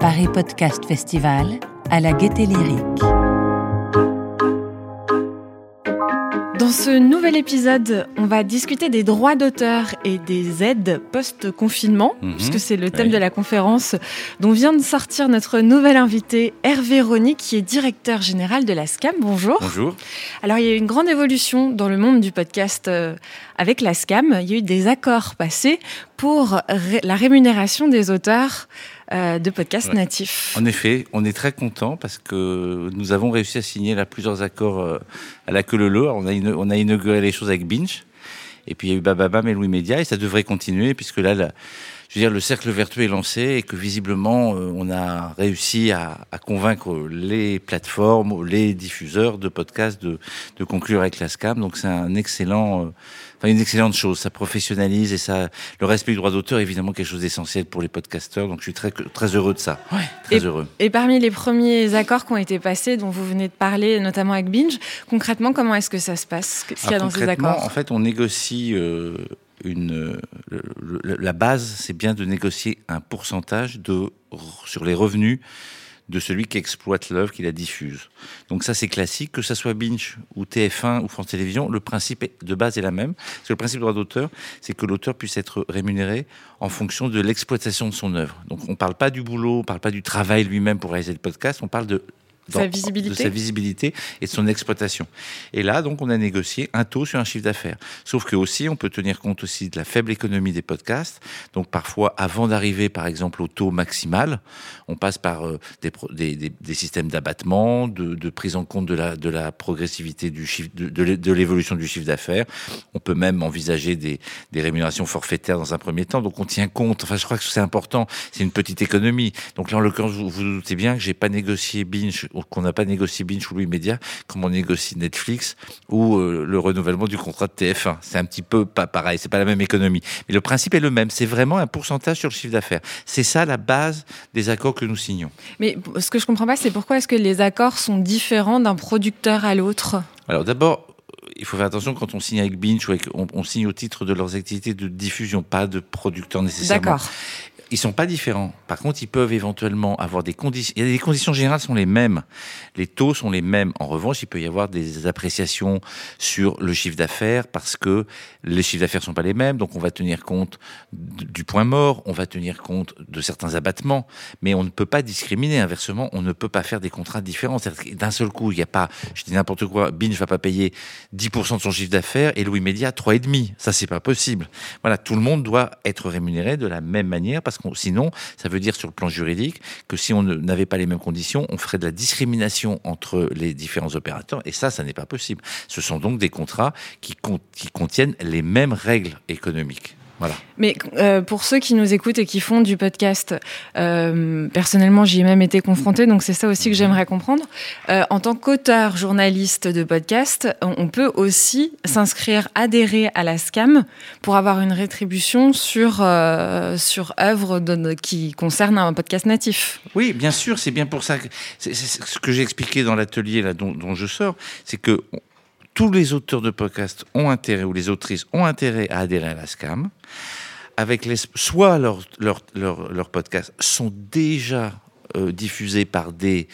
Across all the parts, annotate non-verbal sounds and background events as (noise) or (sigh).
Paris Podcast Festival à la Gaieté Lyrique. Dans ce nouvel épisode, on va discuter des droits d'auteur et des aides post-confinement, Mhm. puisque c'est le thème Oui. de la conférence dont vient de sortir notre nouvel invité Hervé Rony, qui est directeur général de la SCAM. Bonjour. Bonjour. Alors, il y a eu une grande évolution dans le monde du podcast euh, avec la SCAM. Il y a eu des accords passés pour la rémunération des auteurs euh, de podcasts Ouais. natifs. En effet, on est très content parce que nous avons réussi à signer là plusieurs accords euh, à la queue leu. On a, on a inauguré les choses avec Binge. Et puis il y a eu Bababam et Louis Média et ça devrait continuer puisque là, la- je veux dire, le cercle vertueux est lancé et que visiblement euh, on a réussi à, à convaincre les plateformes, les diffuseurs de podcasts de, de conclure avec la SCAM. Donc c'est un excellent, euh, enfin une excellente chose. Ça professionnalise et ça, le respect du droit d'auteur est évidemment quelque chose d'essentiel pour les podcasteurs. Donc je suis très très heureux de ça. Très heureux. Et parmi les premiers accords qui ont été passés, dont vous venez de parler, notamment avec Binge, concrètement, comment est-ce que ça se passe? Qu'est-ce qu'il y a dans ces accords? En fait, on négocie euh, euh, la base, c'est bien de négocier un pourcentage de, sur les revenus de celui qui exploite l'œuvre, qui la diffuse. Donc ça, c'est classique, que ça soit Binge ou TF1 ou France Télévisions, le principe de base est la même. Parce que le principe du droit d'auteur, c'est que l'auteur puisse être rémunéré en fonction de l'exploitation de son œuvre. Donc on ne parle pas du boulot, on ne parle pas du travail lui-même pour réaliser le podcast, on parle de Sa visibilité. de sa visibilité et de son exploitation. Et là, donc, on a négocié un taux sur un chiffre d'affaires. Sauf que aussi, on peut tenir compte aussi de la faible économie des podcasts. Donc, parfois, avant d'arriver, par exemple, au taux maximal, on passe par euh, des, des, des- des systèmes d'abattement, de, de prise en compte de la, de la progressivité du chiffre, de, de l'é- de l'évolution du chiffre d'affaires. On peut même envisager des, des rémunérations forfaitaires dans un premier temps. Donc, on tient compte. Enfin, je crois que c'est important. C'est une petite économie. Donc, là, en l'occurrence, vous vous doutez bien que j'ai pas négocié Binge, qu'on n'a pas négocié Binge ou Louis Média, comme on négocie Netflix ou euh, le renouvellement du contrat de TF1. C'est un petit peu pas pareil. C'est pas la même économie. Mais le principe est le même. C'est vraiment un pourcentage sur le chiffre d'affaires. C'est ça la base des accords que nous signons. Mais ce que je comprends pas, c'est pourquoi est-ce que les accords sont différents d'un producteur à l'autre? Alors d'abord, il faut faire attention quand on signe avec Binge ou avec, on, on signe au titre de leurs activités de diffusion, pas de producteur nécessairement. D'accord. Ils sont pas différents. Par contre, ils peuvent éventuellement avoir des conditions. Des conditions générales sont les mêmes. Les taux sont les mêmes. En revanche, il peut y avoir des appréciations sur le chiffre d'affaires parce que les chiffres d'affaires sont pas les mêmes. Donc, on va tenir compte du point mort, on va tenir compte de certains abattements, mais on ne peut pas discriminer. Inversement, on ne peut pas faire des contrats différents. D'un seul coup, il n'y a pas, je dis n'importe quoi, Binge va pas payer 10% de son chiffre d'affaires et Louis Média 3,5. Ça, c'est pas possible. Voilà, tout le monde doit être rémunéré de la même manière parce sinon, ça veut dire sur le plan juridique que si on n'avait pas les mêmes conditions, on ferait de la discrimination entre les différents opérateurs et ça, ça n'est pas possible. Ce sont donc des contrats qui, con- qui contiennent les mêmes règles économiques. Voilà. Mais euh, pour ceux qui nous écoutent et qui font du podcast, euh, personnellement, j'y ai même été confrontée, donc c'est ça aussi que j'aimerais comprendre. Euh, en tant qu'auteur, journaliste de podcast, on, peut aussi s'inscrire, adhérer à la SCAM pour avoir une rétribution sur, sur œuvres de- qui concernent un podcast natif. Oui, bien sûr, c'est bien pour ça que ce que j'ai expliqué dans l'atelier là dont, dont je sors, c'est que tous les auteurs de podcasts ont intérêt ou les autrices ont intérêt à adhérer à la SCAM. Avec les, soit leurs leurs leurs podcasts sont déjà euh, diffusés par des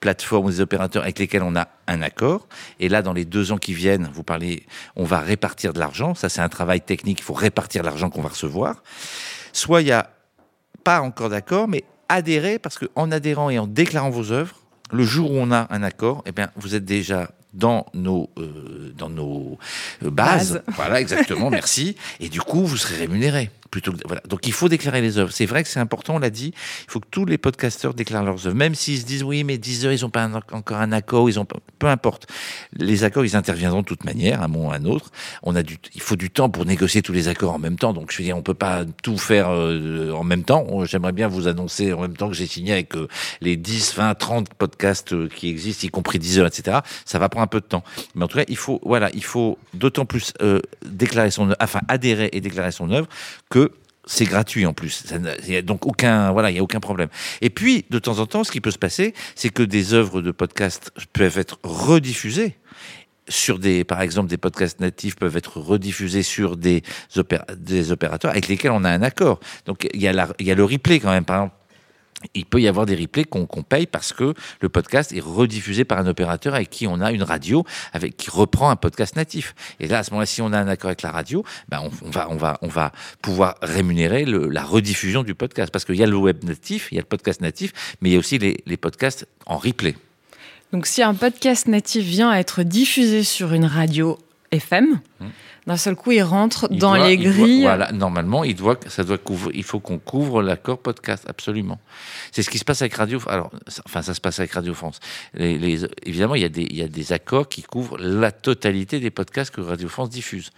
plateformes ou des opérateurs avec lesquels on a un accord. Et là, dans les deux ans qui viennent, vous parlez, on va répartir de l'argent. Ça, c'est un travail technique. Il faut répartir l'argent qu'on va recevoir. Soit il y a pas encore d'accord, mais adhérer parce que en adhérant et en déclarant vos œuvres, le jour où on a un accord, eh bien, vous êtes déjà dans nos euh, dans nos euh, bases. Voilà, exactement. (laughs) merci. Et du coup, vous serez rémunéré. Plutôt que, voilà. Donc il faut déclarer les œuvres. C'est vrai que c'est important, on l'a dit. Il faut que tous les podcasteurs déclarent leurs œuvres, même s'ils se disent oui, mais 10 heures, ils n'ont pas un- encore un accord, ils ont pas- peu importe. Les accords, ils interviendront de toute manière, à un moment ou à un autre. On a du, il faut du temps pour négocier tous les accords en même temps. Donc je veux dire, on peut pas tout faire euh, en même temps. J'aimerais bien vous annoncer en même temps que j'ai signé avec euh, les 10, 20, 30 podcasts qui existent, y compris 10 heures, etc. Ça va prendre un peu de temps. Mais en tout cas, il faut, voilà, il faut d'autant plus euh, déclarer son, enfin adhérer et déclarer son œuvre que c'est gratuit en plus. Donc aucun, voilà, il y a aucun problème. Et puis, de temps en temps, ce qui peut se passer, c'est que des œuvres de podcast peuvent être rediffusées sur des, par exemple, des podcasts natifs peuvent être rediffusés sur des, des opérateurs avec lesquels on a un accord. Donc il y, a il y a le replay quand même. Par exemple, il peut y avoir des replays qu'on paye parce que le podcast est rediffusé par un opérateur avec qui on a une radio avec qui reprend un podcast natif. Et là, à ce moment-là, si on a un accord avec la radio, ben on, va, on, va, on va pouvoir rémunérer la rediffusion du podcast parce qu'il y a le web natif, il y a le podcast natif, mais il y a aussi les, les podcasts en replay. Donc, si un podcast natif vient à être diffusé sur une radio FM, hum d'un seul coup, il rentre dans les grilles. voilà, normalement, il doit, ça doit couvrir, il faut qu'on couvre l'accord podcast, absolument. C'est ce qui se passe avec Radio, alors, enfin, ça se passe avec Radio France. Les, évidemment, il y, a des, il y a des accords qui couvrent la totalité des podcasts que Radio France diffuse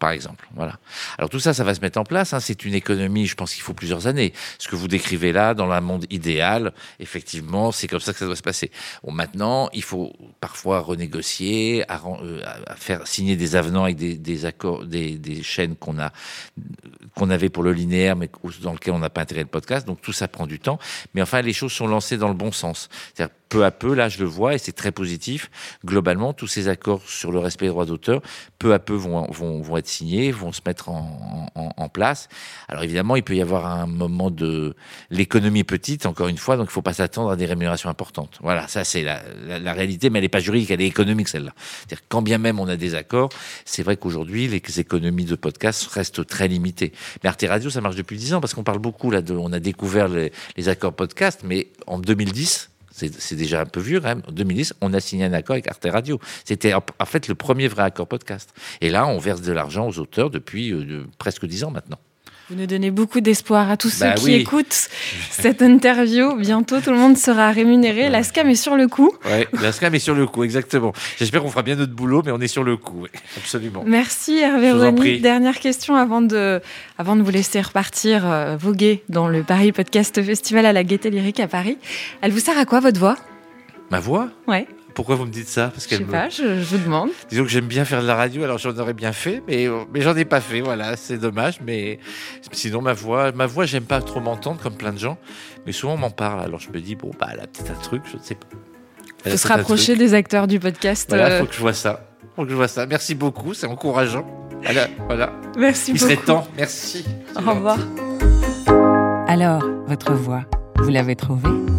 par exemple. Voilà. Alors tout ça, ça va se mettre en place. Hein. C'est une économie, je pense qu'il faut plusieurs années. Ce que vous décrivez là, dans un monde idéal, effectivement, c'est comme ça que ça doit se passer. Bon, maintenant, il faut parfois renégocier, euh, faire signer des avenants avec des, accords, des chaînes qu'on a, qu'on avait pour le linéaire, mais dans lequel on n'a pas intégré le podcast. Donc tout ça prend du temps. Mais enfin, les choses sont lancées dans le bon sens. C'est-à-dire peu à peu, là je le vois et c'est très positif. Globalement, tous ces accords sur le respect des droits d'auteur, peu à peu vont, vont, vont être signés, vont se mettre en, en, en, place. Alors évidemment, il peut y avoir un moment de l'économie petite, encore une fois, donc il ne faut pas s'attendre à des rémunérations importantes. Voilà, ça c'est la, la, réalité, mais elle n'est pas juridique, elle est économique celle-là. C'est-à-dire quand bien même on a des accords, c'est vrai qu'aujourd'hui les économies de podcast restent très limitées. Mais Arte Radio, ça marche depuis 10 ans parce qu'on parle beaucoup là on a découvert les, accords podcast, mais en 2010 c'est déjà un peu vieux. En 2010, on a signé un accord avec Arte Radio. C'était en fait le premier vrai accord podcast. Et là, on verse de l'argent aux auteurs depuis euh, presque dix ans maintenant. Vous nous donnez beaucoup d'espoir à tous ceux bah qui écoutent cette interview. Bientôt, tout le monde sera rémunéré. La SCAM est sur le coup. Oui, la SCAM est sur le coup, exactement. J'espère qu'on fera bien notre boulot, mais on est sur le coup, absolument. Merci Hervé Rony. Dernière question avant de, avant de vous laisser repartir euh, voguer dans le Paris Podcast Festival à la Gaîté Lyrique à Paris. Elle vous sert à quoi votre voix? Ma voix? Ouais. Pourquoi vous me dites ça? Parce Je sais pas, je, vous demande. Disons que j'aime bien faire de la radio, alors j'en aurais bien fait, mais, mais j'en ai pas fait, voilà, c'est dommage, mais sinon ma voix, ma voix, j'aime pas trop m'entendre comme plein de gens, mais souvent on m'en parle, alors je me dis, bon, bah, elle a peut-être un truc, je ne sais pas. Il faut se rapprocher des acteurs du podcast. Voilà, il euh. faut que je vois ça. Faut que je vois ça. Merci beaucoup, c'est encourageant. Voilà, voilà. Merci Il beaucoup. Il serait temps, merci. Au revoir. Alors, votre voix, vous l'avez trouvée?